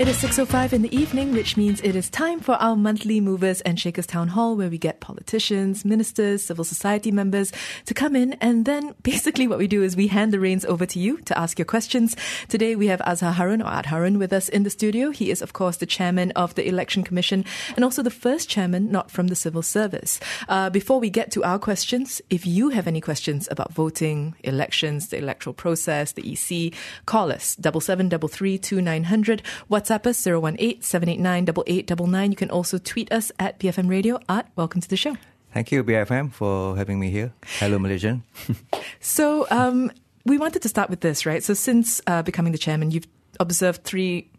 It is 6.05 in the evening, which means it is time for our monthly Movers and Shakers Town Hall, where we get politicians, ministers, civil society members to come in. And then basically what we do is we hand the reins over to you to ask your questions. Today we have Azhar Harun, or Art Harun, with us in the studio. He is, of course, the chairman of the Election Commission and also the first chairman not from the civil service. Uh, before we get to our questions, if you have any questions about voting, elections, the electoral process, the EC, call us, double seven double three two nine hundred. WhatsApp us 018 789 You can also tweet us at BFM Radio. Art, welcome to the show. Thank you, BFM, for having me here. Hello, Malaysian. so, um, we wanted to start with this, right? So, since uh, becoming the chairman, you've observed three,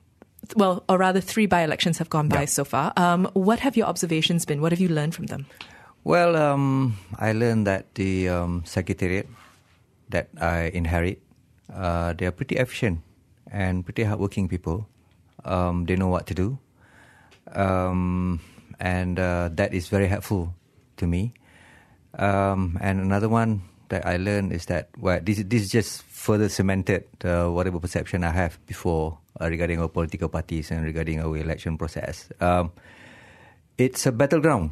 well, or rather, three by elections have gone by yeah. so far. Um, what have your observations been? What have you learned from them? Well, um, I learned that the um, secretariat that I inherit, uh, they are pretty efficient and pretty hardworking people. Um, they know what to do, um, and uh, that is very helpful to me. Um, and another one that I learned is that well, this this just further cemented uh, whatever perception I have before uh, regarding our political parties and regarding our election process. Um, it's a battleground.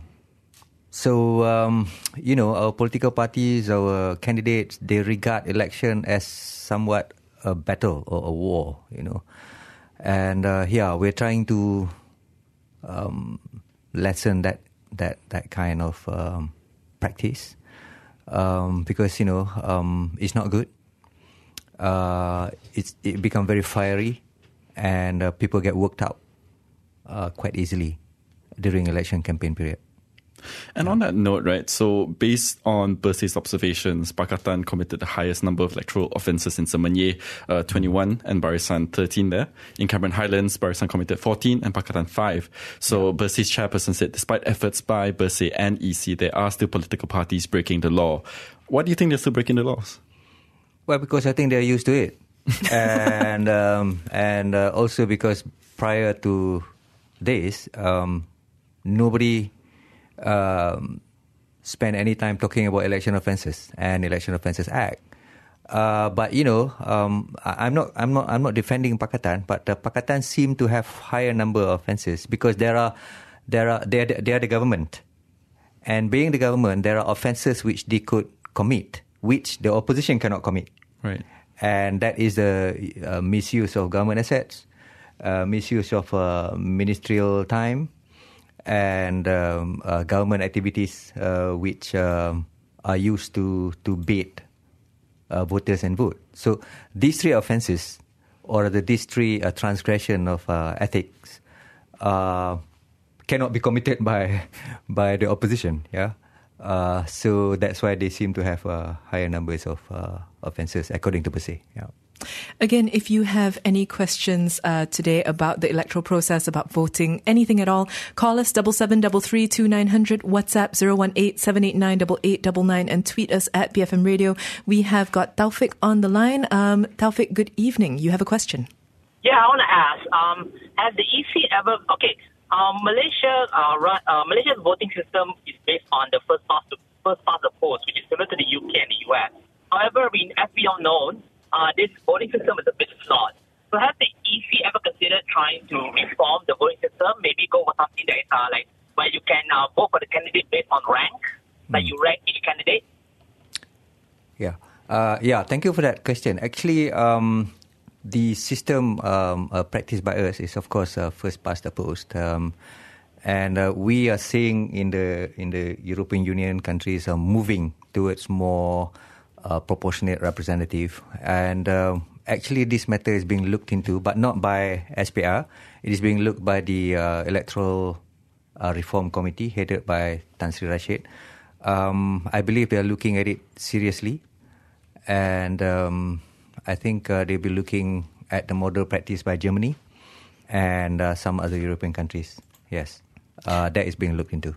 So um, you know, our political parties, our candidates, they regard election as somewhat a battle or a war. You know, and uh, yeah, we're trying to um, lessen that that that kind of um, practice um, because you know um, it's not good. Uh, it's it become very fiery, and uh, people get worked up uh, quite easily during election campaign period. And on that note, right, so based on Bersih's observations, Pakatan committed the highest number of electoral offences in Semenyih, uh, 21, and Barisan 13 there. In Cameron Highlands, Barisan committed 14 and Pakatan 5. So yeah. Chairperson said despite efforts by Bersih and EC, there are still political parties breaking the law. Why do you think they're still breaking the laws? Well, because I think they're used to it. and um, and uh, also because prior to this, um, nobody um, spend any time talking about election offences and election offences act. Uh, but you know, um, I'm not, I'm not, I'm not defending Pakatan, but the Pakatan seem to have higher number of offences because there are, there are, they are, they are the government, and being the government, there are offences which they could commit, which the opposition cannot commit. Right. And that is the uh, misuse of government assets, uh, misuse of uh, ministerial time, and um, uh, government activities uh, which um, are used to to bait uh, voters and vote. So these three offences, or the these three uh, transgression of uh, ethics, uh, cannot be committed by by the opposition. Yeah. so that's why they seem to have higher numbers of offences, according to Bersih. Yeah. Again, if you have any questions uh, today about the electoral process, about voting, anything at all, call us double seven double three two nine hundred, WhatsApp zero one eight seven eight nine double eight double nine, and tweet us at BFM Radio. We have got Taufik on the line. Um, Taufik, good evening. You have a question. Yeah, I want to ask: um, Has the EC ever? Okay, um, Malaysia, uh, run, uh, Malaysia's voting system is based on the first past the first past the post, which is similar to the UK and the US. However, we, as we all know, uh, this voting system is a bit flawed. So has the EC ever considered trying to reform the voting system? Maybe go for something that is uh, like where you can uh, vote for the candidate based on rank, mm. like you rank each candidate. Yeah, uh, yeah. Thank you for that question. Actually, um, the system um, uh, practiced by us is, of course, uh, first past the post. Um, and uh, we are seeing in the in the European Union countries are moving towards more uh, proportionate representative. And uh, actually, this matter is being looked into, but not by SPR. It is being looked by the uh, Electoral uh, Reform Committee, headed by Tan Sri Rashid. Um, I believe they are looking at it seriously, and um, I think uh, they'll be looking at the model practice by Germany and uh, some other European countries. Yes, that is being looked into.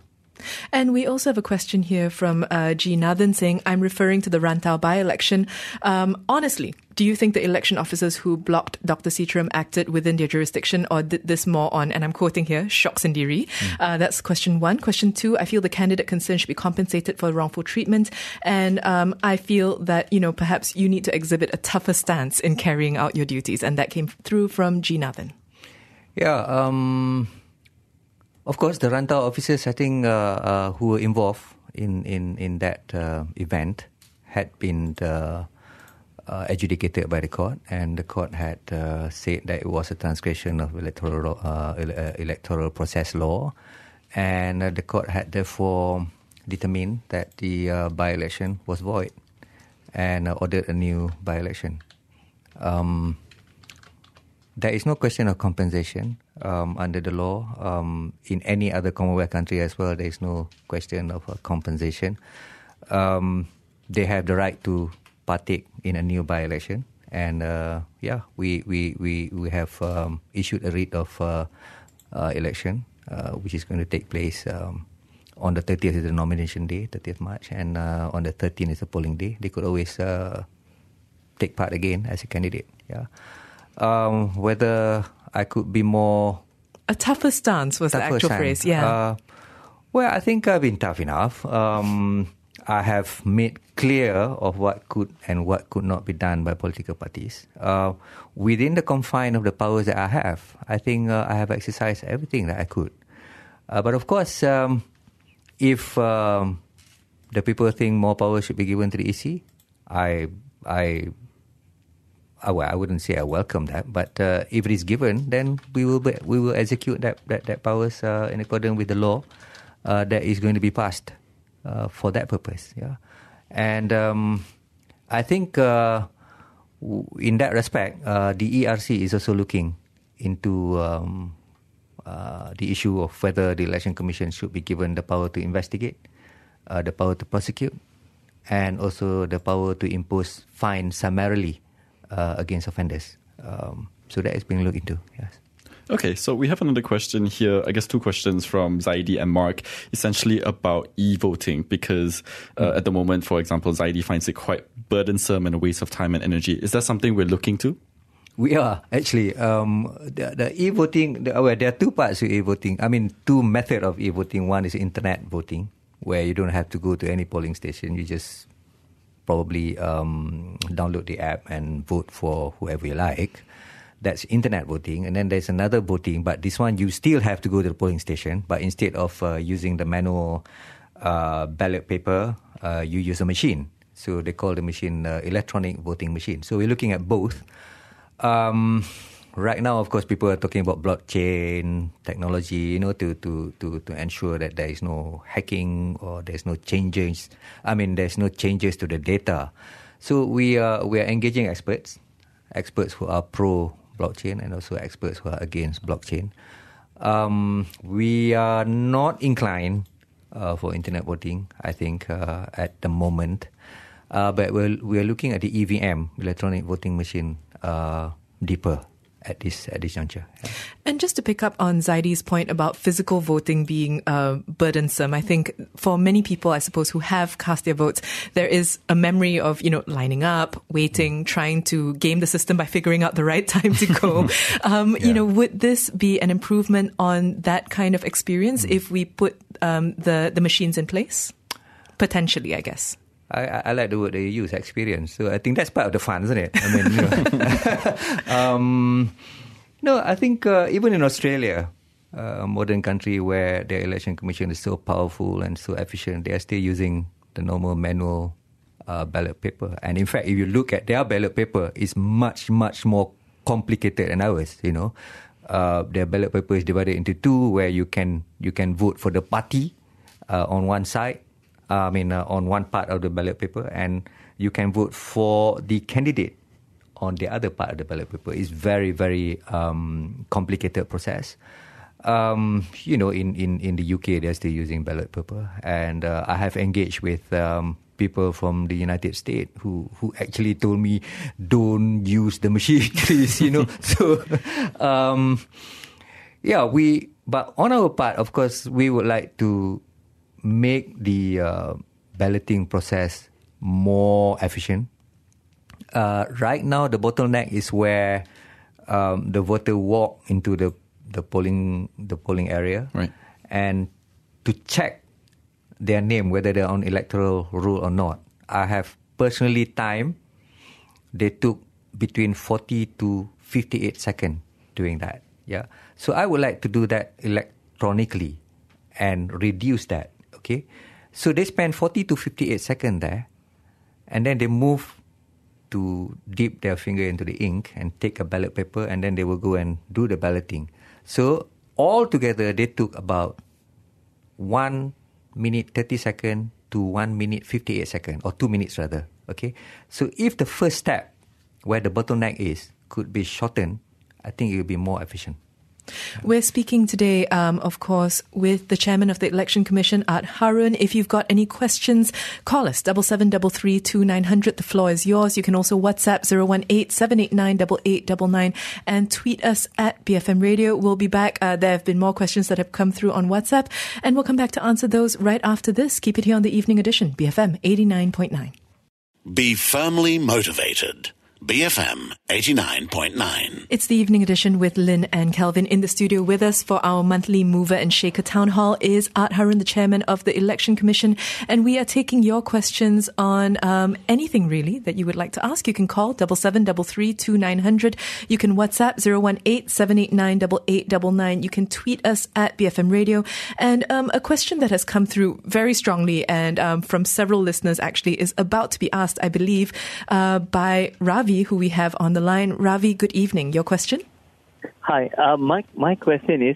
And we also have a question here from uh, G. Nathan saying, I'm referring to the Rantau by election. Um, honestly, do you think the election officers who blocked Dr. Streram acted within their jurisdiction or did this more on, and I'm quoting here, shock sendiri? Mm. Uh, that's question one. Question two, I feel the candidate concerned should be compensated for wrongful treatment. And um, I feel that, you know, perhaps you need to exhibit a tougher stance in carrying out your duties. And that came through from G. Nathan. Yeah. Um, of course, the Rantau officers, I think, uh, uh, who were involved in, in, in that uh, event had been uh, adjudicated by the court, and the court had uh, said that it was a transgression of electoral uh, electoral process law, and the court had therefore determined that the by-election was void, and ordered a new by-election. Um, there is no question of compensation um, under the law. Um, in any other Commonwealth country as well, there is no question of uh, compensation. Um, they have the right to partake in a new by-election, and uh, yeah, we we we we have um, issued a writ of uh, uh election, uh, which is going to take place. Um, on the 30th is the nomination day, 30th March, and uh, on the 13th is the polling day. They could always take part again as a candidate. Yeah um, whether I could be more. A tougher stance was tougher the actual stance. phrase, yeah. Uh, well, I think I've been tough enough. Um, I have made clear of what could and what could not be done by political parties. Uh, within the confine of the powers that I have, I think uh, I have exercised everything that I could. Uh, but of course, um, if um, the people think more power should be given to the EC, I I well, I wouldn't say I welcome that, but uh, if it is given, then we will be, we will execute that that, that powers uh, in accordance with the law uh, that is going to be passed uh, for that purpose. Yeah, and um, I think uh, in that respect, the ERC is also looking into um, the issue of whether the election commission should be given the power to investigate, the power to prosecute, and also the power to impose fines summarily uh, against offenders. Um, so that is being looked into. Yes. Okay, so we have another question here. I guess two questions from Zaidi and Mark, essentially about e-voting, because uh, at the moment, for example, Zaidi finds it quite burdensome and a waste of time and energy. Is that something we're looking to? We are actually um, the, the e-voting. The, well, there are two parts to e-voting. I mean, two method of e-voting. One is internet voting, where you don't have to go to any polling station. You just probably um, download the app and vote for whoever you like. That's internet voting. And then there's another voting, but this one you still have to go to the polling station. But instead of uh, using the manual uh, ballot paper, uh, you use a machine. So they call the machine uh, electronic voting machine. So we're looking at both. Um, right now, of course, people are talking about blockchain technology, you know, to, to, to, to ensure that there is no hacking or there's no changes. I mean, there's no changes to the data. So we are, we are engaging experts, experts who are pro blockchain and also experts who are against blockchain. Um, we are not inclined uh, for internet voting, I think, uh, at the moment. Uh, but we're, we're looking at the EVM, electronic voting machine, uh, deeper at this at this juncture. Yeah. And just to pick up on Zaidi's point about physical voting being uh, burdensome, I think for many people, I suppose, who have cast their votes, there is a memory of you know lining up, waiting, trying to game the system by figuring out the right time to go. um, yeah. You know, would this be an improvement on that kind of experience mm. if we put um, the the machines in place? Potentially, I guess. I, I like the word you use, experience. So I think that's part of the fun, isn't it? I mean, you know. um, no, I think uh, even in Australia, uh, a modern country where the election commission is so powerful and so efficient, they are still using the normal manual uh, ballot paper. And in fact, if you look at their ballot paper, it's much, much more complicated than ours. You know, uh, their ballot paper is divided into two, where you can you can vote for the party uh, on one side uh, I mean, uh, on one part of the ballot paper, and you can vote for the candidate on the other part of the ballot paper. It's very, very um, complicated process. Um, you know, in, in, in the UK, they're still using ballot paper, and uh, I have engaged with um, people from the United States who who actually told me, "Don't use the machine, please." You know, so um, yeah, we. But on our part, of course, we would like to make the uh, balloting process more efficient. Uh, right now, the bottleneck is where um, the voter walk into the, the polling the polling area, Right. and to check their name whether they're on electoral roll or not. I have personally time. They took between 40 to 58 seconds doing that. Yeah. So I would like to do that electronically and reduce that. Okay. So they spend 40 to 58 seconds there and then they move to dip their finger into the ink and take a ballot paper and then they will go and do the balloting. So altogether they took about 1 minute 30 second to 1 minute 58 second or 2 minutes rather. Okay. So if the first step where the bottleneck is could be shortened, I think it will be more efficient. We're speaking today, um, of course, with the chairman of the Election Commission, Art Harun. If you've got any questions, call us double seven double three two nine hundred. The floor is yours. You can also WhatsApp zero one eight seven eight nine double eight double nine and tweet us at BFM Radio. We'll be back. Uh, there have been more questions that have come through on WhatsApp, and we'll come back to answer those right after this. Keep it here on the Evening Edition, BFM eighty nine point nine. Be firmly motivated. BFM 89.9. It's the evening edition with Lynn and Kelvin in the studio with us for our monthly Mover and Shaker Town Hall is Art Harun, the chairman of the Election Commission, and we are taking your questions on um, anything really that you would like to ask. You can call double seven double three two nine hundred. You can WhatsApp zero one eight seven eight nine double eight double nine. You can tweet us at BFM Radio. And um, a question that has come through very strongly and um, from several listeners actually is about to be asked, I believe, uh, by Ravi, who we have on the line. Ravi, good evening. Your question? Hi. Uh, my my question is,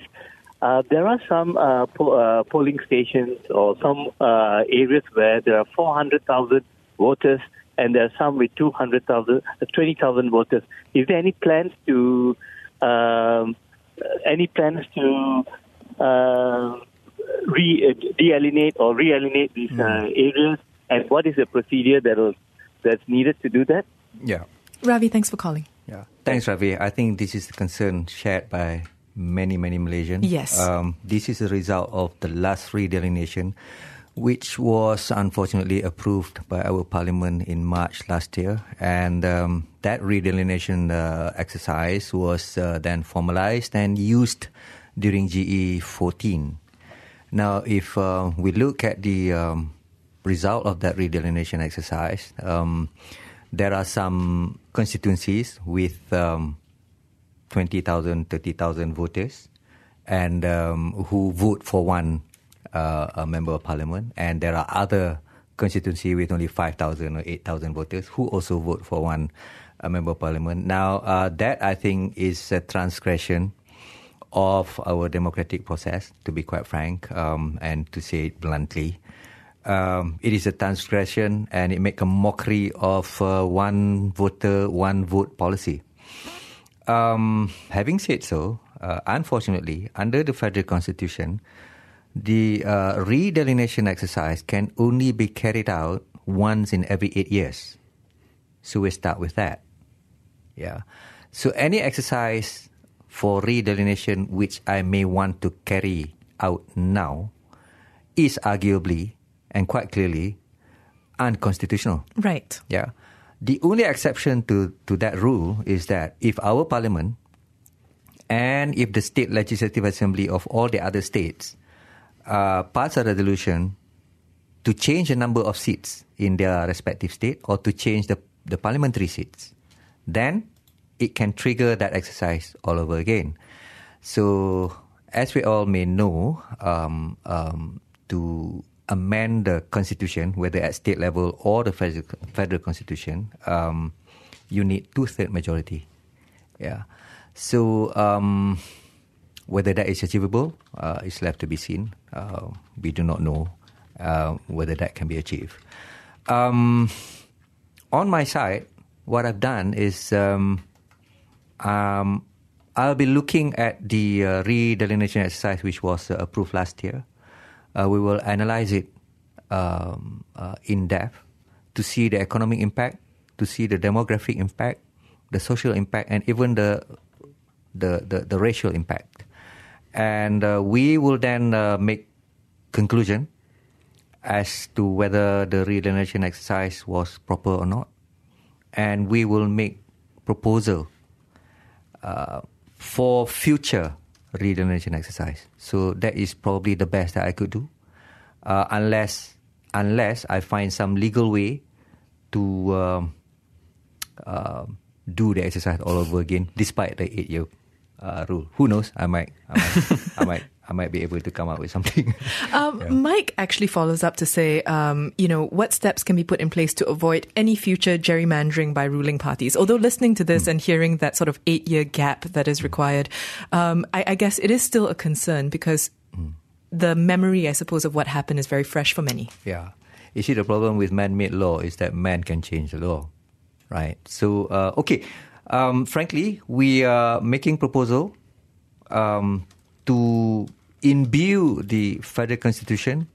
uh, there are some uh, po- uh, polling stations or some uh, areas where there are 400,000 voters, and there are some with 200,000, uh, 20,000 voters. Is there any plans to um, any plans to uh, re dealienate or realienate these uh, areas? And what is the procedure that that's needed to do that? Yeah. Ravi, thanks for calling. Yeah. Thanks, Ravi. I think this is a concern shared by many, many Malaysians. Yes. Um, this is a result of the last redelineation, which was unfortunately approved by our parliament in March last year. And um, that redelineation uh, exercise was uh, then formalized and used during GE 14. Now, if uh, we look at the um, result of that redelineation exercise, um, there are some constituencies with um, 20,000, 30,000 voters and um, who vote for one uh, member of parliament. And there are other constituency with only 5,000 or 8,000 voters who also vote for one member of parliament. Now, uh, that I think is a transgression of our democratic process, to be quite frank, um, and to say it bluntly. Um, it is a transgression and it makes a mockery of uh, one voter, one vote policy. Um, having said so, uh, unfortunately, under the federal constitution, the uh, redelineation exercise can only be carried out once in every eight years. So we start with that. Yeah. So any exercise for redelineation which I may want to carry out now is arguably and quite clearly unconstitutional. Right. Yeah. The only exception to, to that rule is that if our parliament and if the state legislative assembly of all the other states uh, pass a resolution to change the number of seats in their respective state or to change the, the parliamentary seats, then it can trigger that exercise all over again. So, as we all may know, um, um, to amend the constitution, whether at state level or the federal, constitution, um, you need two third majority. Yeah. So um, whether that is achievable uh, is left to be seen. Uh, we do not know uh, whether that can be achieved. Um, on my side, what I've done is um, um, I'll be looking at the uh, redelineation exercise which was approved last year. Uh, we will analyze it um, uh, in depth to see the economic impact, to see the demographic impact, the social impact, and even the the, the, the racial impact. And uh, we will then uh, make conclusion as to whether the redelineation exercise was proper or not, and we will make proposal uh, for future redelineation exercise. So that is probably the best that I could do, uh, unless unless I find some legal way to um, uh, do the exercise all over again, despite the eight year uh, rule. Who knows? I might, I might, I might, I might be able to come up with something. Um, yeah. Mike actually follows up to say, um, you know, what steps can be put in place to avoid any future gerrymandering by ruling parties? Although listening to this mm. and hearing that sort of eight year gap that is required, um, I, I, guess it is still a concern because mm. the memory, I suppose, of what happened is very fresh for many. Yeah. You see, the problem with man made law is that man can change the law, right? So, uh, okay. Um, frankly, we are making proposal um, to imbue the federal constitution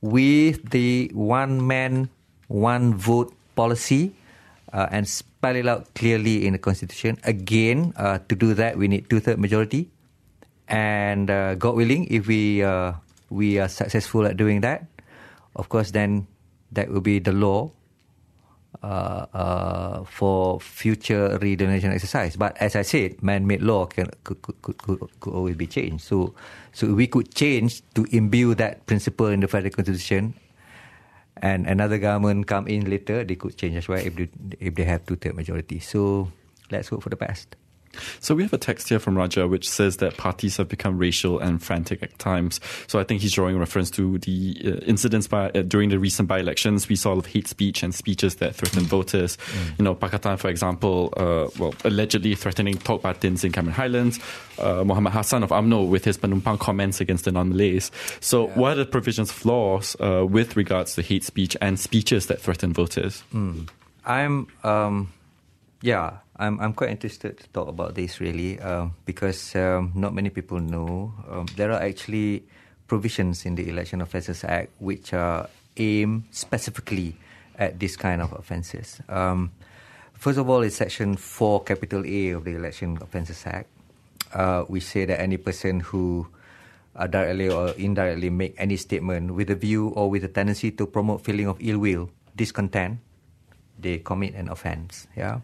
with the one man, one vote policy uh, and spell it out clearly in the constitution. Again, uh, to do that, we need two third majority. And uh, God willing, if we uh, we are successful at doing that, of course, then that will be the law uh, uh, for future redelineation exercise. But as I said, man-made law can, could, could, could, could always be changed. So, so we could change to imbue that principle in the federal constitution. And another government come in later, they could change as well if they, if they have two-third majority. So let's hope for the best. So we have a text here from Raja which says that parties have become racial and frantic at times. So I think he's drawing reference to the uh, incidents by, uh, during the recent by-elections. We saw of hate speech and speeches that threatened voters. Mm. You know, Pakatan, for example, uh, well, allegedly threatening Tok Batins in Cameron Highlands. Uh, Muhammad Hassan of UMNO with his penumpang comments against the non-Malays. So yeah. what are the provisions of laws uh, with regards to hate speech and speeches that threaten voters? Mm. I'm... Um yeah, I'm I'm quite interested to talk about this really um, because um, not many people know um, there are actually provisions in the Election Offences Act which are aimed specifically at this kind of offences. Um, first of all, it's Section Four, Capital A of the Election Offences Act. Uh, we say that any person who uh, directly or indirectly make any statement with a view or with a tendency to promote feeling of ill will, discontent, they commit an offense. Yeah,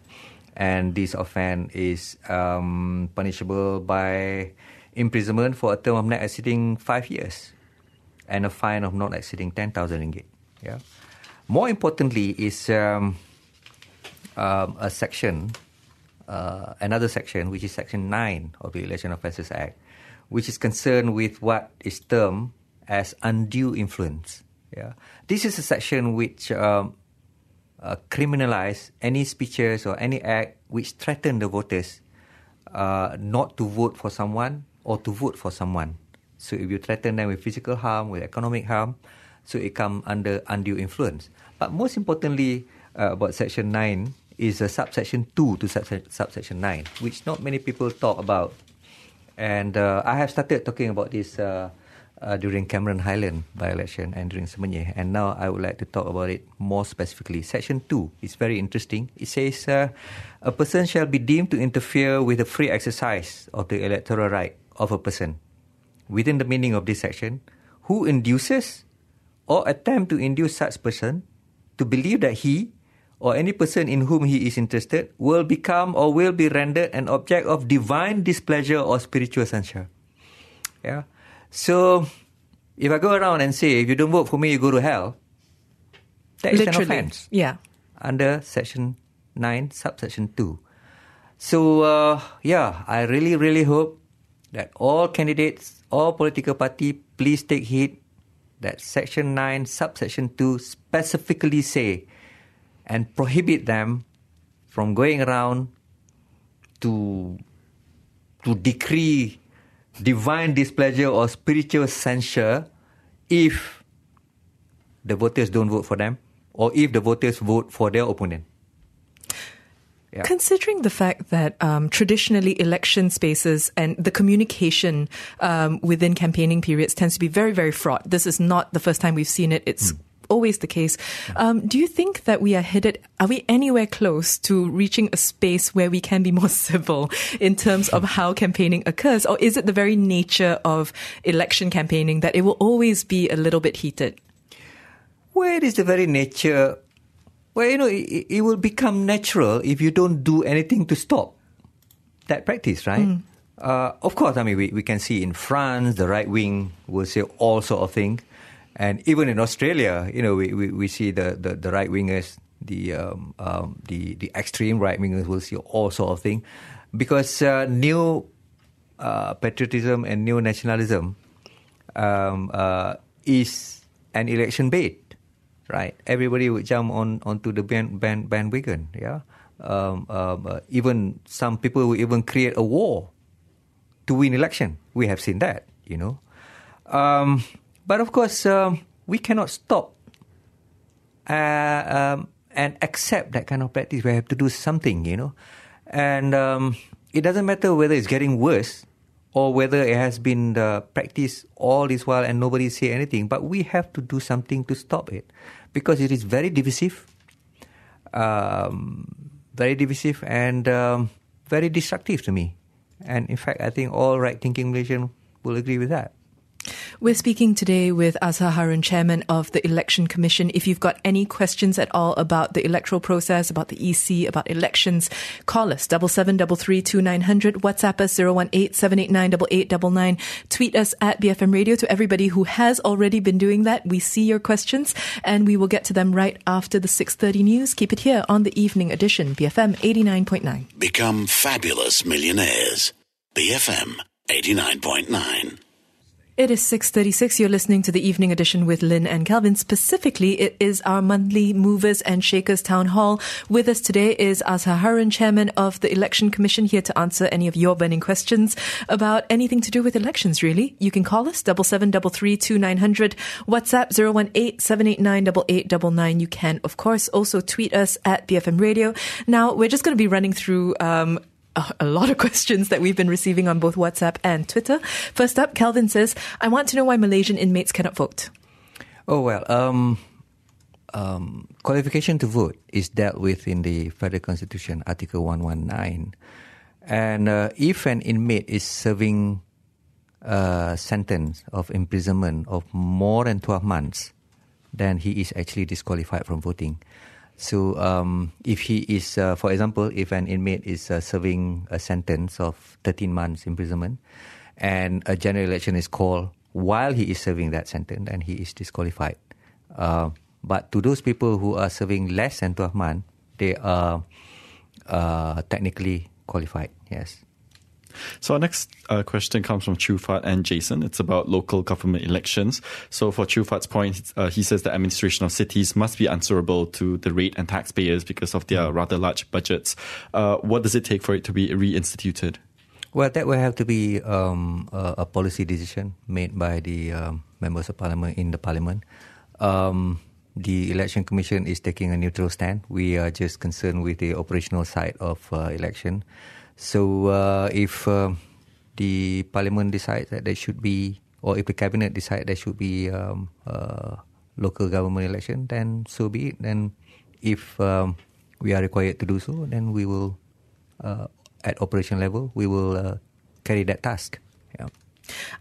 and this offense is um, punishable by imprisonment for a term of not exceeding five years, and a fine of not exceeding ten thousand ringgit. Yeah. More importantly, is um, um, a section, uh, another section, which is Section Nine of the Election Offences Act, which is concerned with what is termed as undue influence. Yeah. This is a section which um, uh, criminalize any speeches or any act which threaten the voters uh, not to vote for someone or to vote for someone. So if you threaten them with physical harm, with economic harm, so it come under undue influence. But most importantly uh, about Section 9 is a subsection 2 to subsection 9, which not many people talk about. And uh, I have started talking about this uh, during Cameron Highland by-election and during Semenyih. And now I would like to talk about it more specifically. Section 2 is very interesting. It says, uh, a person shall be deemed to interfere with the free exercise of the electoral right of a person. Within the meaning of this section, who induces or attempt to induce such person to believe that he or any person in whom he is interested will become or will be rendered an object of divine displeasure or spiritual censure. Yeah. So, if I go around and say, if you don't vote for me, you go to hell, that is Literally, an offense. Yeah. Under Section 9, Subsection 2. So, uh, yeah, I really, really hope that all candidates, all political party, please take heed that Section 9, Subsection 2 specifically say and prohibit them from going around to to decree divine displeasure or spiritual censure if the voters don't vote for them or if the voters vote for their opponent. Yeah. Considering the fact that um, traditionally election spaces and the communication um, within campaigning periods tends to be very, very fraught, this is not the first time we've seen it. It's mm always the case. Um, do you think that we are headed, are we anywhere close to reaching a space where we can be more civil in terms of how campaigning occurs? Or is it the very nature of election campaigning that it will always be a little bit heated? where is the very nature? Well, you know, it, it will become natural if you don't do anything to stop that practice, right? Uh, of course, I mean, we, we can see in France, the right wing will say all sort of things. And even in Australia, you know, we, we, we see the, the, the right wingers, the, um, um, the, the extreme right wingers will see all sort of things. Because uh, new uh, patriotism and new nationalism um, uh, is an election bait, right? Everybody would jump on onto the band, band, bandwagon, yeah? Um, um, uh, even some people will even create a war to win election. We have seen that, you know. But of course, um, we cannot stop uh, um, and accept that kind of practice. We have to do something, you know. And um, it doesn't matter whether it's getting worse or whether it has been uh, practiced all this while and nobody say anything. But we have to do something to stop it because it is very divisive, um, very divisive and um, very destructive to me. And in fact, I think all right-thinking Malaysians will agree with that. We're speaking today with Azhar Harun, chairman of the Election Commission. If you've got any questions at all about the electoral process, about the EC, about elections, call us double seven double three two nine hundred. WhatsApp us zero one eight seven eight nine double eight double nine. Tweet us at BFM Radio. To everybody who has already been doing that, we see your questions and we will get to them right after the six thirty news. Keep it here on the evening edition, BFM eighty nine point nine. Become fabulous millionaires. BFM 89.9. It is 6:36. You're listening to the evening edition with Lynn and Calvin. Specifically, it is our monthly Movers and Shakers town hall. With us today is Azhar Harun, chairman of the Election Commission, here to answer any of your burning questions about anything to do with elections. Really, you can call us double seven double three two nine hundred. WhatsApp zero one eight seven eight nine double eight double nine. You can, of course, also tweet us at BFM Radio. Now, we're just going to be running through. Um, a lot of questions that we've been receiving on both WhatsApp and Twitter. First up, Calvin says, I want to know why Malaysian inmates cannot vote. Oh well, um, um, qualification to vote is dealt with in the Federal Constitution, Article one one nine, and uh, if an inmate is serving a sentence of imprisonment of more than twelve months, then he is actually disqualified from voting. So, um, if he is, uh, for example, if an inmate is uh, serving a sentence of 13 months imprisonment and a general election is called while he is serving that sentence, then he is disqualified. Uh, but to those people who are serving less than 12 months, they are uh, technically qualified, yes. So our next uh, question comes from Chufat and Jason. It's about local government elections. So for Chufat's point, uh, he says the administration of cities must be answerable to the rate and taxpayers because of their rather large budgets. Uh, what does it take for it to be reinstituted? Well, that will have to be um, a, a policy decision made by the um, members of parliament in the parliament. Um, the election commission is taking a neutral stand. We are just concerned with the operational side of uh, election. So, uh, if uh, the parliament decides that there should be, or if the cabinet decides there should be um, uh, local government election, then so be it. Then, if um, we are required to do so, then we will, uh, at operation level, we will uh, carry that task. Yeah.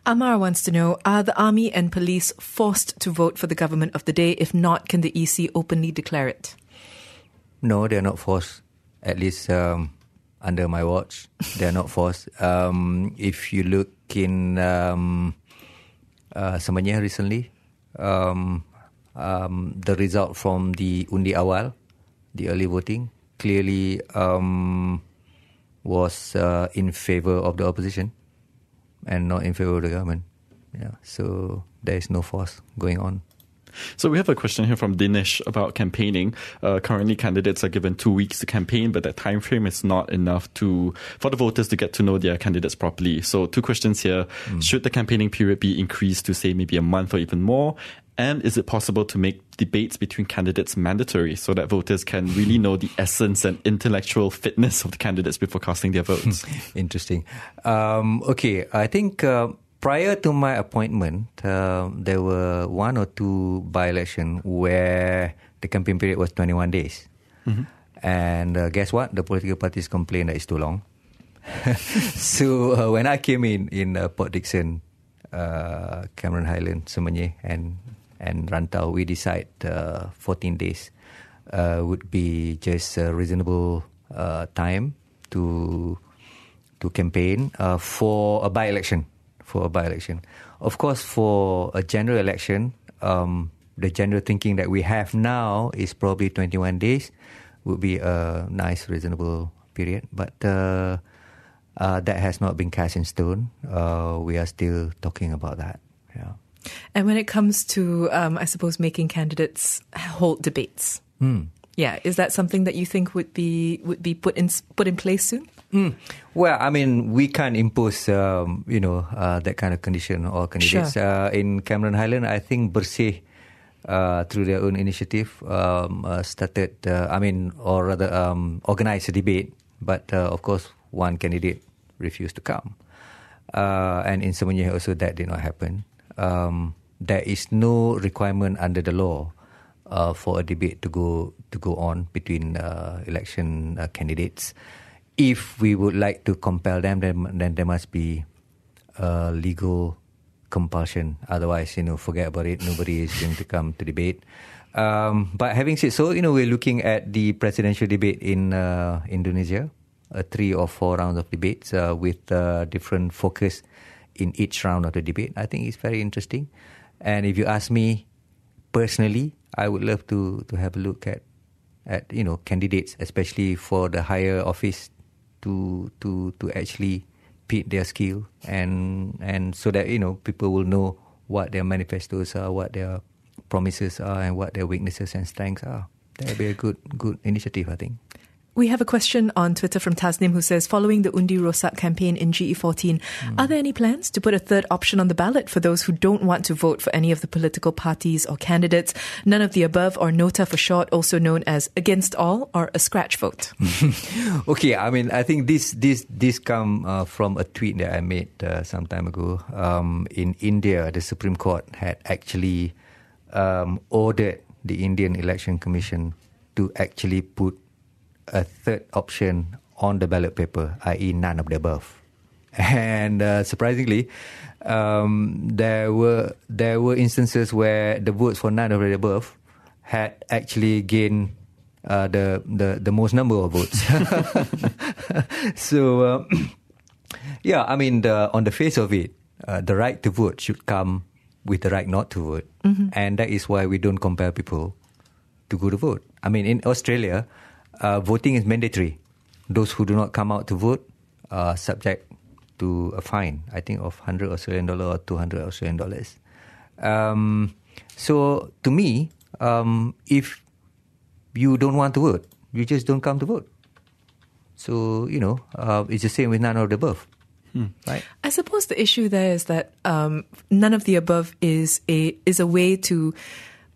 Amar wants to know Are the army and police forced to vote for the government of the day? If not, can the EC openly declare it? No, they're not forced. At least um, under my watch, they're not forced. Um, if you look in um, uh, Semenyih recently, um, um, the result from the undi awal, the early voting, clearly um, was uh, in favor of the opposition and not in favor of the government. Yeah, so there is no force going on. So we have a question here from Dinesh about campaigning. Uh, currently, candidates are given two weeks to campaign, but that time frame is not enough to for the voters to get to know their candidates properly. So, two questions here: Should the campaigning period be increased to say maybe a month or even more? And is it possible to make debates between candidates mandatory so that voters can really know the essence and intellectual fitness of the candidates before casting their votes? Interesting. Um, okay, I think uh, prior to my appointment, uh, there were one or two by-election where the campaign period was 21 days. And uh, guess what? The political parties complained that it's too long. so uh, when I came in in uh, Port Dickson, uh, Cameron Highland, Semenyih, and and rantau, we decide uh, 14 days uh, would be just a reasonable uh, time to to campaign uh, for a by-election. For a by-election, of course, for a general election, um, the general thinking that we have now is probably 21 days would be a nice, reasonable period. But uh, uh, that has not been cast in stone. Uh, we are still talking about that. Yeah. And when it comes to, um, I suppose, making candidates hold debates, yeah, is that something that you think would be would be put in put in place soon? Well, I mean, we can't impose, um, you know, uh, that kind of condition or candidates. Sure. Uh, in Cameron Highland, I think Bersih, uh, through their own initiative, um, uh, started, uh, I mean, or rather, um, organized a debate. But uh, of course, one candidate refused to come. Uh, and in Semenyih also, that did not happen. Um, there is no requirement under the law uh, for a debate to go to go on between uh, election uh, candidates. If we would like to compel them, then, then there must be uh, legal compulsion. Otherwise, you know, forget about it. Nobody is going to come to debate. Um, but having said so, you know, we're looking at the presidential debate in uh, Indonesia, uh, three or four rounds of debates uh, with uh, different focus in each round of the debate. I think it's very interesting. And if you ask me personally, I would love to to have a look at at you know candidates, especially for the higher office, to to to actually pit their skill and and so that you know people will know what their manifestos are, what their promises are, and what their weaknesses and strengths are. That would be a good good initiative, I think. We have a question on Twitter from Tasnim who says, following the Undi Rosak campaign in GE14, are there any plans to put a third option on the ballot for those who don't want to vote for any of the political parties or candidates? None of the above, or NOTA for short, also known as against all or a scratch vote. Okay, I mean, I think this this this come uh, from a tweet that I made uh, some time ago. Um, in India, the Supreme Court had actually um, ordered the Indian Election Commission to actually put a third option on the ballot paper, i.e., none of the above. And uh, surprisingly, um, there were there were instances where the votes for none of the above had actually gained uh, the, the the most number of votes. so uh, yeah, I mean, the, on the face of it, uh, the right to vote should come with the right not to vote, and that is why we don't compel people to go to vote. I mean, in Australia, uh, voting is mandatory. Those who do not come out to vote are subject to a fine, I think, of 100 Australian dollar or 200 Australian dollars. Um, so, to me, um, if you don't want to vote, you just don't come to vote. So, you know, uh, it's the same with none of the above. Right? I suppose the issue there is that um, none of the above is a is a way to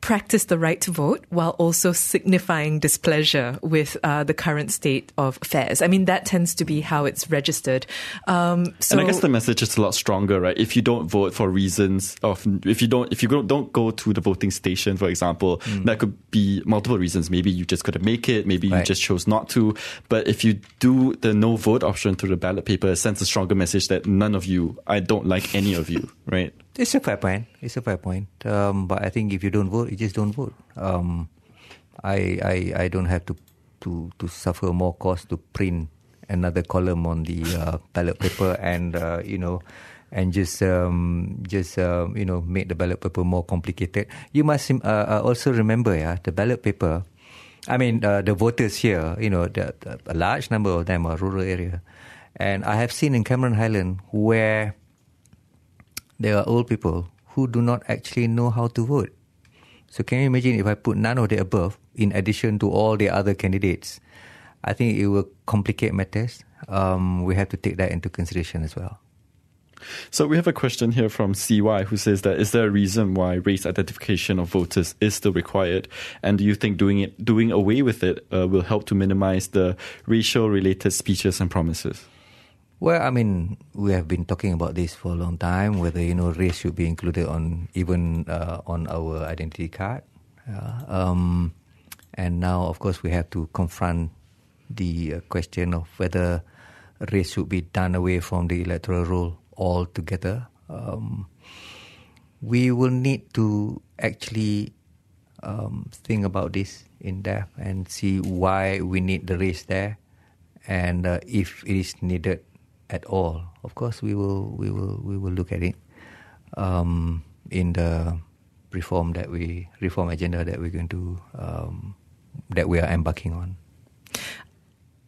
practice the right to vote while also signifying displeasure with uh, the current state of affairs. I mean, that tends to be how it's registered. Um, so and I guess the message is a lot stronger, right? If you don't vote for reasons of, if you don't, if you go- don't go to the voting station, for example, Mm. that could be multiple reasons. Maybe you just couldn't make it. Maybe you Right. just chose not to. But if you do the no vote option through the ballot paper, it sends a stronger message that none of you, I don't like any of you, right? It's a fair point. It's a fair point. Um, but I think if you don't vote, you just don't vote. Um, I, I I don't have to to to suffer more cost to print another column on the uh, ballot paper and uh, you know and just um, just um, you know make the ballot paper more complicated. You must uh, uh, also remember, yeah, the ballot paper. I mean, uh, the voters here, you know, the, the, a large number of them are rural area, and I have seen in Cameron Highland where there are old people who do not actually know how to vote. So can you imagine if I put none of the above in addition to all the other candidates? I think it will complicate matters. Um, we have to take that into consideration as well. So we have a question here from CY who says that is there a reason why race identification of voters is still required, and do you think doing it, doing away with it, uh, will help to minimize the racial-related speeches and promises? Well, I mean, we have been talking about this for a long time. Whether you know race should be included on even uh, on our identity card, Yeah. um, and now of course we have to confront the uh, question of whether race should be done away from the electoral roll altogether. Um, we will need to actually um, think about this in depth and see why we need the race there, and uh, if it is needed at all. Of course, we will we will we will look at it um, in the reform that we reform agenda that we're going to um, that we are embarking on.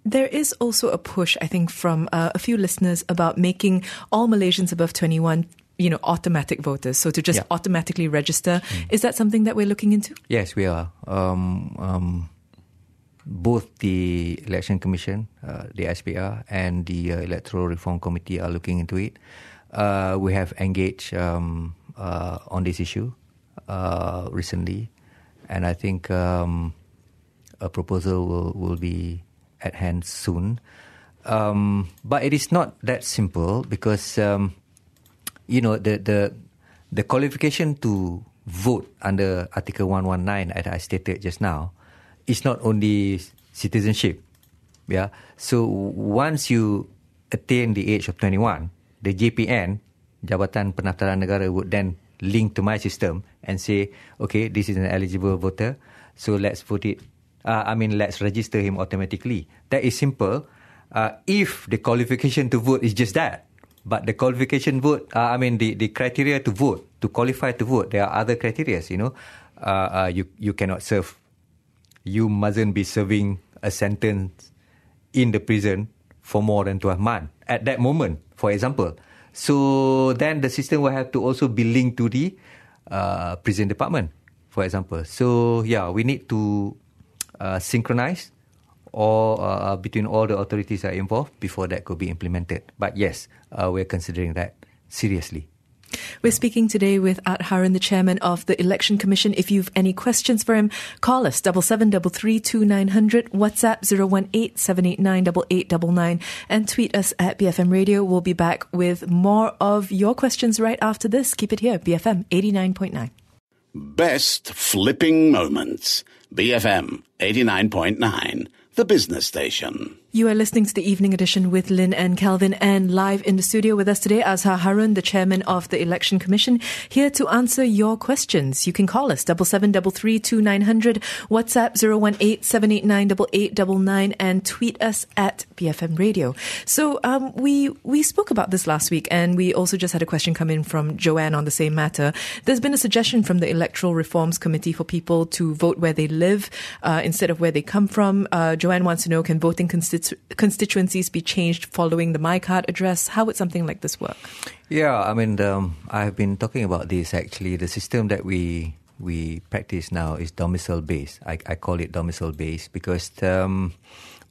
There is also a push, I think, from uh, a few listeners about making all Malaysians above 21 you know automatic voters so to just Yeah. automatically register is that something that we're looking into Yes, we are. Um, um, both the Election Commission, uh, the SPR, and the uh, Electoral Reform Committee are looking into it. Uh, we have engaged um, uh, on this issue uh, recently, and I think um, a proposal will, will be at hand soon. Um, but it is not that simple because um, you know the the the qualification to vote under Article 119 as I stated just now is not only citizenship. Yeah. So once you attain the age of 21, the JPN, Jabatan Pendaftaran Negara would then link to my system and say, okay, this is an eligible voter, so let's vote it. Uh, I mean, let's register him automatically. That is simple. Uh, if the qualification to vote is just that, but the qualification vote, uh, I mean, the, the criteria to vote, to qualify to vote, there are other criteria, you know. Uh, uh, you, you cannot serve, you mustn't be serving a sentence in the prison for more than 12 months at that moment, for example. So then the system will have to also be linked to the uh, prison department, for example. So yeah, we need to uh, synchronize or uh, between all the authorities that are involved before that could be implemented. But yes, uh, we're considering that seriously. We're speaking today with Art Harun, the chairman of the Election Commission. If you've any questions for him, call us double seven double three two nine hundred, WhatsApp zero one eight seven eight nine double eight double nine, and tweet us at BFM Radio. We'll be back with more of your questions right after this. Keep it here, BFM eighty nine point nine. Best flipping moments. BFM 89.9, the business station. You are listening to the evening edition with Lynn and Calvin, and live in the studio with us today, Azhar Harun, the chairman of the Election Commission, here to answer your questions. You can call us double seven double three two nine hundred, WhatsApp zero one eight seven eight nine double eight double nine, and tweet us at BFM Radio. So um, we we spoke about this last week, and we also just had a question come in from Joanne on the same matter. There's been a suggestion from the Electoral Reforms Committee for people to vote where they live uh, instead of where they come from. Uh, Joanne wants to know: Can voting constitu- constituencies be changed following the MyKad address? How would something like this work? Yeah, I mean, um, I've been talking about this actually. The system that we we practice now is domicile based. I, I call it domicile based because um,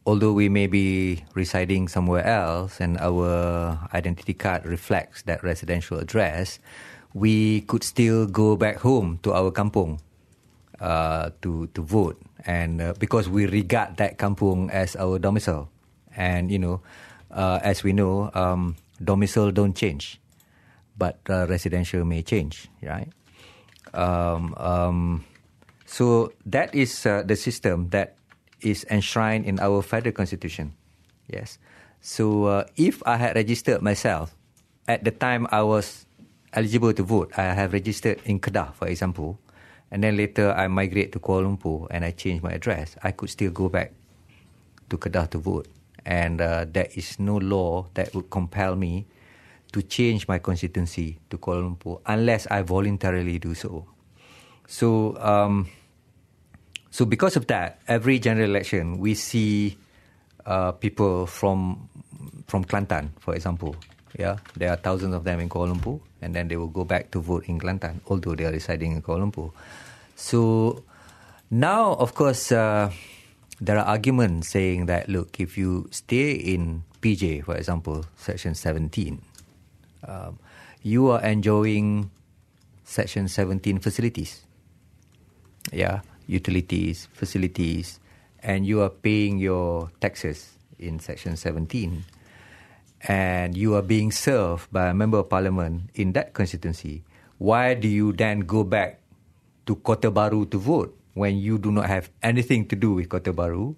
although we may be residing somewhere else and our identity card reflects that residential address, we could still go back home to our kampung uh, to to vote, and uh, because we regard that kampung as our domicile, and you know, uh, as we know, um, domicile don't change, but uh, residential may change, right? Um, um, so that is uh, the system that is enshrined in our federal constitution. Yes. So uh, if I had registered myself at the time I was eligible to vote, I have registered in Kedah, for example, and then later I migrate to Kuala Lumpur and I change my address, I could still go back to Kedah to vote. And uh, there is no law that would compel me to change my constituency to Kuala Lumpur unless I voluntarily do so. So, um, so because of that, every general election we see uh, people from from Kelantan, for example. Yeah, there are thousands of them in Kuala Lumpur, and then they will go back to vote in Kelantan, although they are residing in Kuala Lumpur. So now, of course, uh, there are arguments saying that look, if you stay in PJ, for example, Section 17, um, you are enjoying Section 17 facilities. Yeah, utilities, facilities, and you are paying your taxes in Section 17. And you are being served by a member of parliament in that constituency. Why do you then go back to Kota Bharu to vote when you do not have anything to do with Kota Bharu?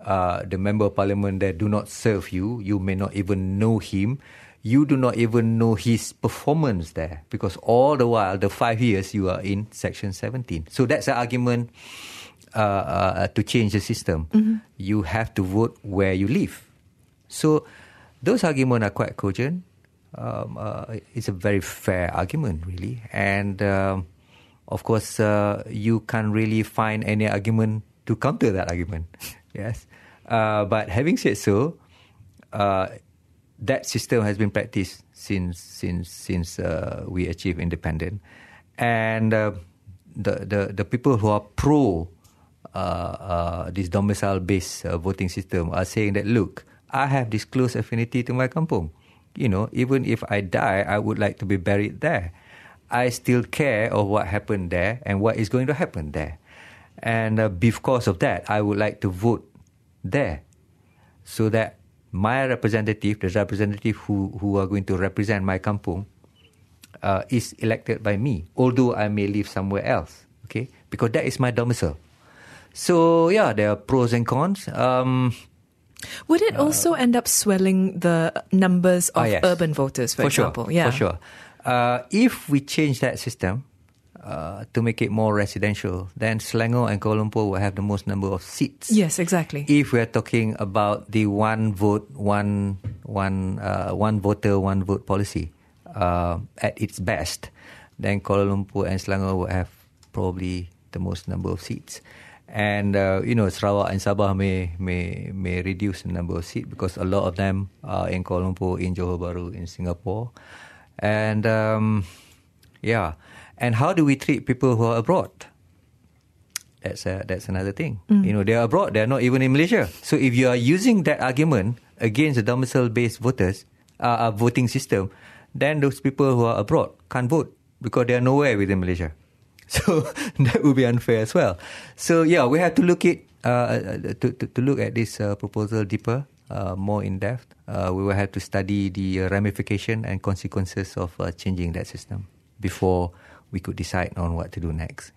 Uh, the member of parliament there do not serve you. You may not even know him. you do not even know his performance there because all the while, the five years you are in Section 17. So that's the argument uh, uh, to change the system. You have to vote where you live. So those arguments are quite cogent. Um, uh, it's a very fair argument, really. And um, of course, uh, you can't really find any argument to counter that argument. yes. Uh, but having said so, uh, that system has been practiced since since since uh, we achieved independence, and uh, the, the the people who are pro uh, this domicile-based voting system are saying that look, I have this close affinity to my kampung. You know, even if I die, I would like to be buried there. I still care of what happened there and what is going to happen there, and uh, because of that, I would like to vote there, so that my representative, the representative who, who are going to represent my kampung, uh, is elected by me, although I may live somewhere else. Okay, because that is my domicile. So yeah, there are pros and cons. Um, Would it also end up swelling the numbers of ah, yes. urban voters, for, for example? Sure, yeah. for sure. Uh, if we change that system uh, to make it more residential, then Selangor and Kuala Lumpur will have the most number of seats. Yes, exactly. If we are talking about the one vote, one one uh, one voter, one vote policy uh, at its best, then Kuala Lumpur and Selangor will have probably the most number of seats. And uh, you know, Sarawak and Sabah may may may reduce the number of seats because a lot of them are in Kuala Lumpur, in Johor Bahru, in Singapore, and um, yeah. And how do we treat people who are abroad? That's a, that's another thing. You know, they're abroad. They're not even in Malaysia. So if you are using that argument against the domicile-based voters, uh, uh, voting system, then those people who are abroad can't vote because they are nowhere within Malaysia. So that would be unfair as well. So yeah, we have to look at uh, to, to to look at this uh, proposal deeper, uh, more in depth. Uh, we will have to study the uh, ramification and consequences of uh, changing that system before we could decide on what to do next.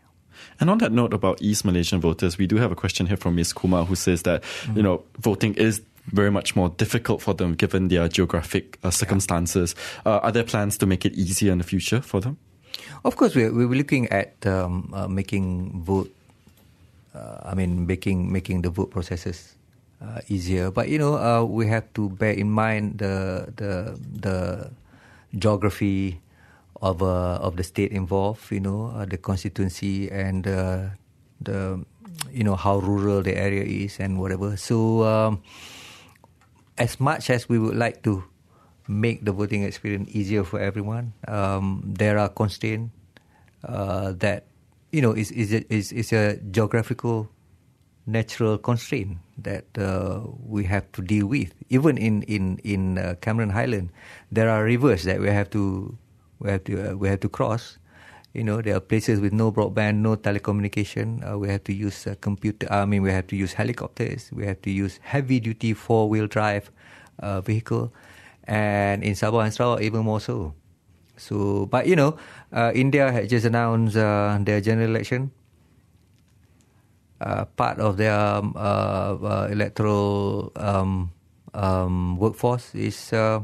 And on that note about East Malaysian voters, we do have a question here from Ms. Kumar who says that, you know, voting is very much more difficult for them given their geographic uh, circumstances. Uh, are there plans to make it easier in the future for them? Of course, we're, we're looking at um, uh, making vote. Uh, I mean, making making the vote processes uh, easier. But you know, uh, we have to bear in mind the the the geography of uh, of the state involved. You know, uh, the constituency and uh, the you know how rural the area is and whatever. So, um, as much as we would like to make the voting experience easier for everyone, um, there are constraints uh, that you know is is is is a geographical natural constraint that uh, we have to deal with. Even in in in uh, Cameron Highland, there are rivers that we have to we have to uh, we have to cross. You know, there are places with no broadband, no telecommunication. Uh, we have to use uh, computer. I mean, we have to use helicopters. We have to use heavy duty four wheel drive uh, vehicle, and in Sabah and Sarawak even more so. So, but you know, India had just announced their general election. Uh, part of their um, uh, uh, electoral um, um, workforce is uh,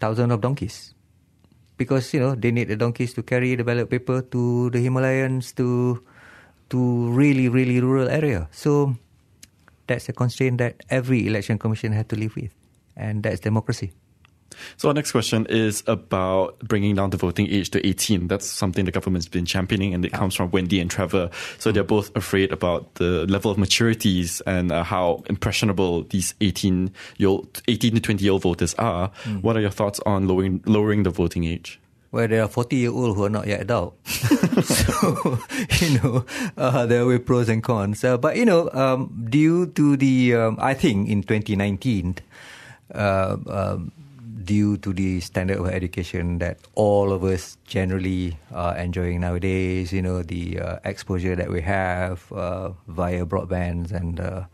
thousands of donkeys, because you know they need the donkeys to carry the ballot paper to the Himalayas to to really really rural area. So that's a constraint that every election commission had to live with, and that's democracy. So our next question is about bringing down the voting age to 18. That's something the government's been championing, and it comes from Wendy and Trevor. So they're both afraid about the level of maturities and uh, how impressionable these 18 year old, 18 to 20 year old voters are. What are your thoughts on lowering lowering the voting age? Well, there are 40 year old who are not yet adult. so, you know, uh, there were pros and cons. Uh, but, you know, um, due to the, um, I think in 2019, uh, um, due to the standard of education that all of us generally are enjoying nowadays, you know, the uh, exposure that we have uh, via broadbands and uh,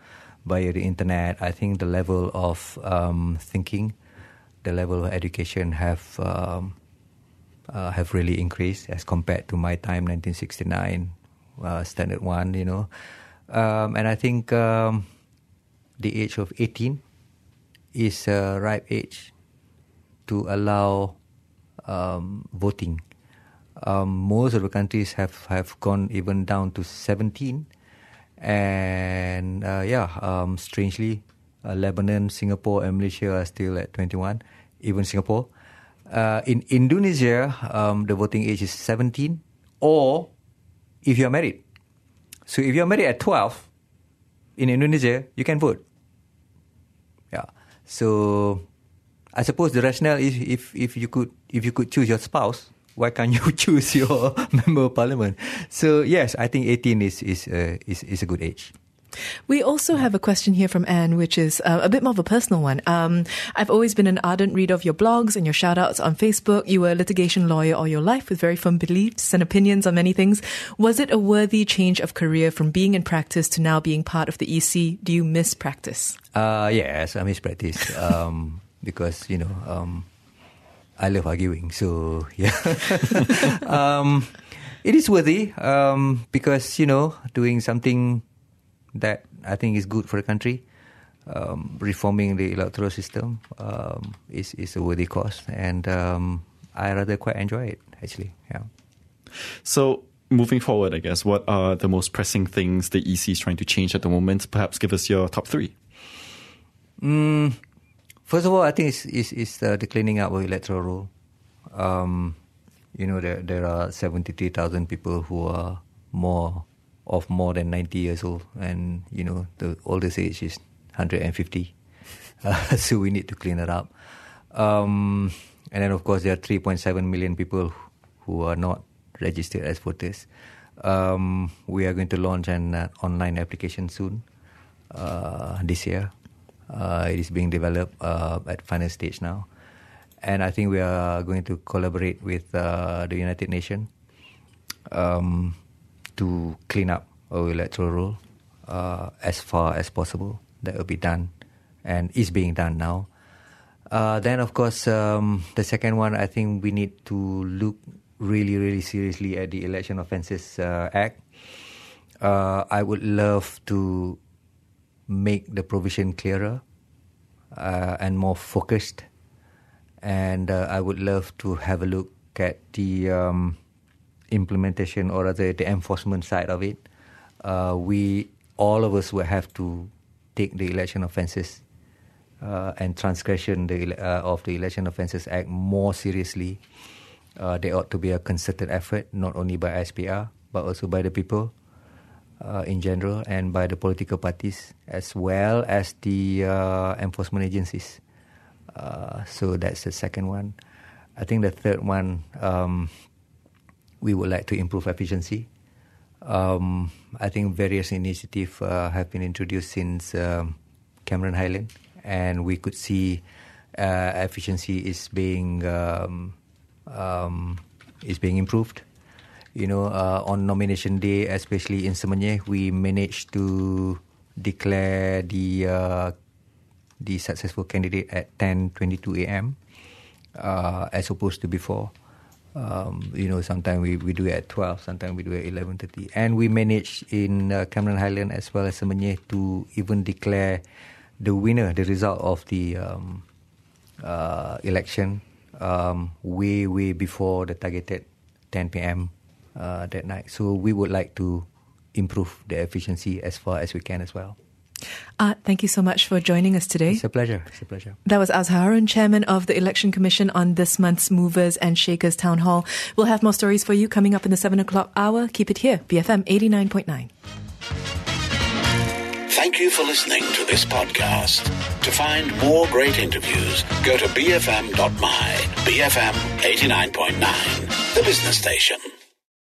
via the internet, I think the level of um, thinking, the level of education have um, uh, have really increased as compared to my time, 1969, uh, standard one, you know. Um, and I think um, the age of 18 is a ripe age to allow um, voting. Um, most of the countries have, have gone even down to 17. And uh, yeah, um, strangely, uh, Lebanon, Singapore, and Malaysia are still at 21, even Singapore. Uh, in Indonesia, um, the voting age is 17, or if you're married. So if you're married at 12, in Indonesia, you can vote. Yeah. So I suppose the rationale is if, if you could if you could choose your spouse, why can't you choose your member of parliament? So yes, I think 18 is is uh, is is a good age. We also have a question here from Anne, which is uh, a bit more of a personal one. Um, I've always been an ardent reader of your blogs and your shout outs on Facebook. You were a litigation lawyer all your life with very firm beliefs and opinions on many things. Was it a worthy change of career from being in practice to now being part of the EC? Do you miss practice? Uh, yes, I miss practice um, because, you know, um, I love arguing. So, yeah. um, it is worthy um, because, you know, doing something that I think is good for the country. Um, reforming the electoral system um, is is a worthy cause, and um, I rather quite enjoy it actually. Yeah. So moving forward, I guess what are the most pressing things the EC is trying to change at the moment? Perhaps give us your top three. Mm, first of all, I think it's it's, it's uh, the cleaning up of electoral roll. Um, you know, there there are seventy three thousand people who are more of more than 90 years old, and you know the oldest age is 150. Uh, so we need to clean it up. Um, and then of course there are 3.7 million people who are not registered as voters. Um, we are going to launch an uh, online application soon uh, this year. Uh, it is being developed uh, at final stage now, and I think we are going to collaborate with uh, the United Nations. Um, to clean up our electoral roll uh, as far as possible. That will be done and is being done now. Uh, then, of course, um, the second one, I think we need to look really, really seriously at the Election Offences uh, Act. I would love to make the provision clearer uh, and more focused. And uh, I would love to have a look at the um, implementation or rather the enforcement side of it, uh, we all of us will have to take the election offences uh, and transgression the, uh, of the Election Offences Act more seriously. Uh, there ought to be a concerted effort, not only by SPR but also by the people uh, in general and by the political parties as well as the uh, enforcement agencies. so that's the second one. I think the third one. Um, we would like to improve efficiency. Um, I think various initiatives uh, have been introduced since um, Cameron Highland, and we could see uh, efficiency is being um, um is being improved. You know, uh, on nomination day, especially in Semenyih, we managed to declare the uh, the successful candidate at 10:22 a.m. Uh, as opposed to before um, you know, sometimes we, we do it at 12, sometimes we do it at 11.30. And we managed in uh, Cameron Highland as well as Semenyih to even declare the winner, the result of the um, uh, election um, way, way before the targeted 10 p.m. Uh, that night. So we would like to improve the efficiency as far as we can as well. Uh, thank you so much for joining us today. It's a pleasure. It's a pleasure. That was Azhar Harun, Chairman of the Election Commission on this month's Movers and Shakers Town Hall. We'll have more stories for you coming up in the 7 o'clock hour. Keep it here, BFM 89.9. Thank you for listening to this podcast. To find more great interviews, go to bfm.my, BFM 89.9, the business station.